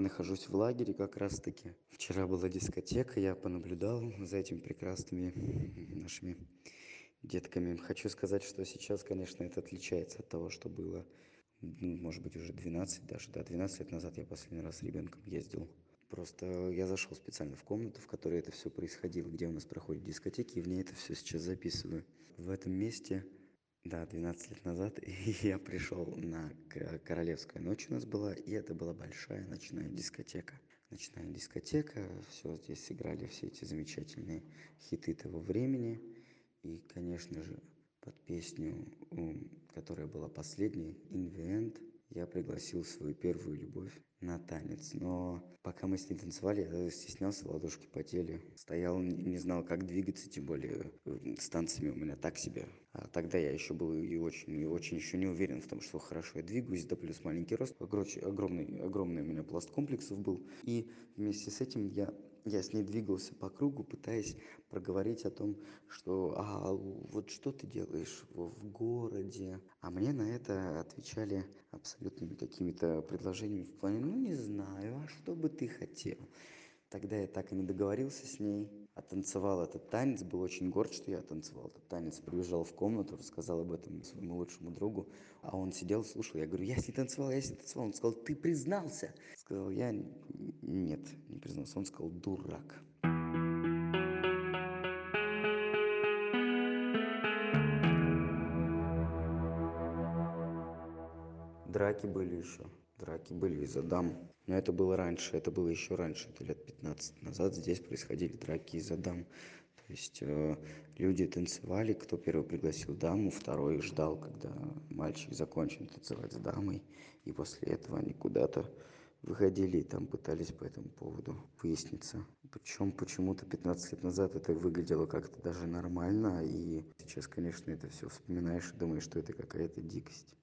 Нахожусь в лагере как раз-таки. Вчера была дискотека, я понаблюдал за этими прекрасными нашими детками. Хочу сказать, что сейчас, конечно, это отличается от того, что было, ну, может быть, уже 12 даже, да, 12 лет назад я последний раз с ребенком ездил. Просто я зашел специально в комнату, в которой это все происходило, где у нас проходят дискотеки, и в ней это все сейчас записываю. В этом месте да, 12 лет назад я пришел на Королевская ночь у нас была, и это была большая ночная дискотека. Ночная дискотека, все здесь сыграли все эти замечательные хиты того времени. И, конечно же, под песню, которая была последней, End, я пригласил свою первую любовь на танец. Но пока мы с ней танцевали, я стеснялся, ладошки потели. Стоял, не знал, как двигаться, тем более э, с танцами у меня так себе. А тогда я еще был и очень, и очень еще не уверен в том, что хорошо я двигаюсь, да плюс маленький рост. Короче, огромный, огромный у меня пласт комплексов был. И вместе с этим я я с ней двигался по кругу, пытаясь проговорить о том, что а вот что ты делаешь в, городе. А мне на это отвечали абсолютными какими-то предложениями в плане, ну не знаю, а что бы ты хотел? Тогда я так и не договорился с ней, оттанцевал этот танец, был очень горд, что я танцевал этот танец, прибежал в комнату, рассказал об этом своему лучшему другу, а он сидел, слушал, я говорю, я с ней танцевал, я с ней танцевал, он сказал, ты признался? Сказал я, нет, не признался, он сказал, дурак. Драки были еще, драки были из-за дам. Но это было раньше, это было еще раньше, это лет 15 назад здесь происходили драки из-за дам. То есть э, люди танцевали, кто первый пригласил даму, второй ждал, когда мальчик закончит танцевать с дамой. И после этого они куда-то выходили и там пытались по этому поводу выясниться. Причем почему-то 15 лет назад это выглядело как-то даже нормально, и сейчас, конечно, это все вспоминаешь и думаешь, что это какая-то дикость.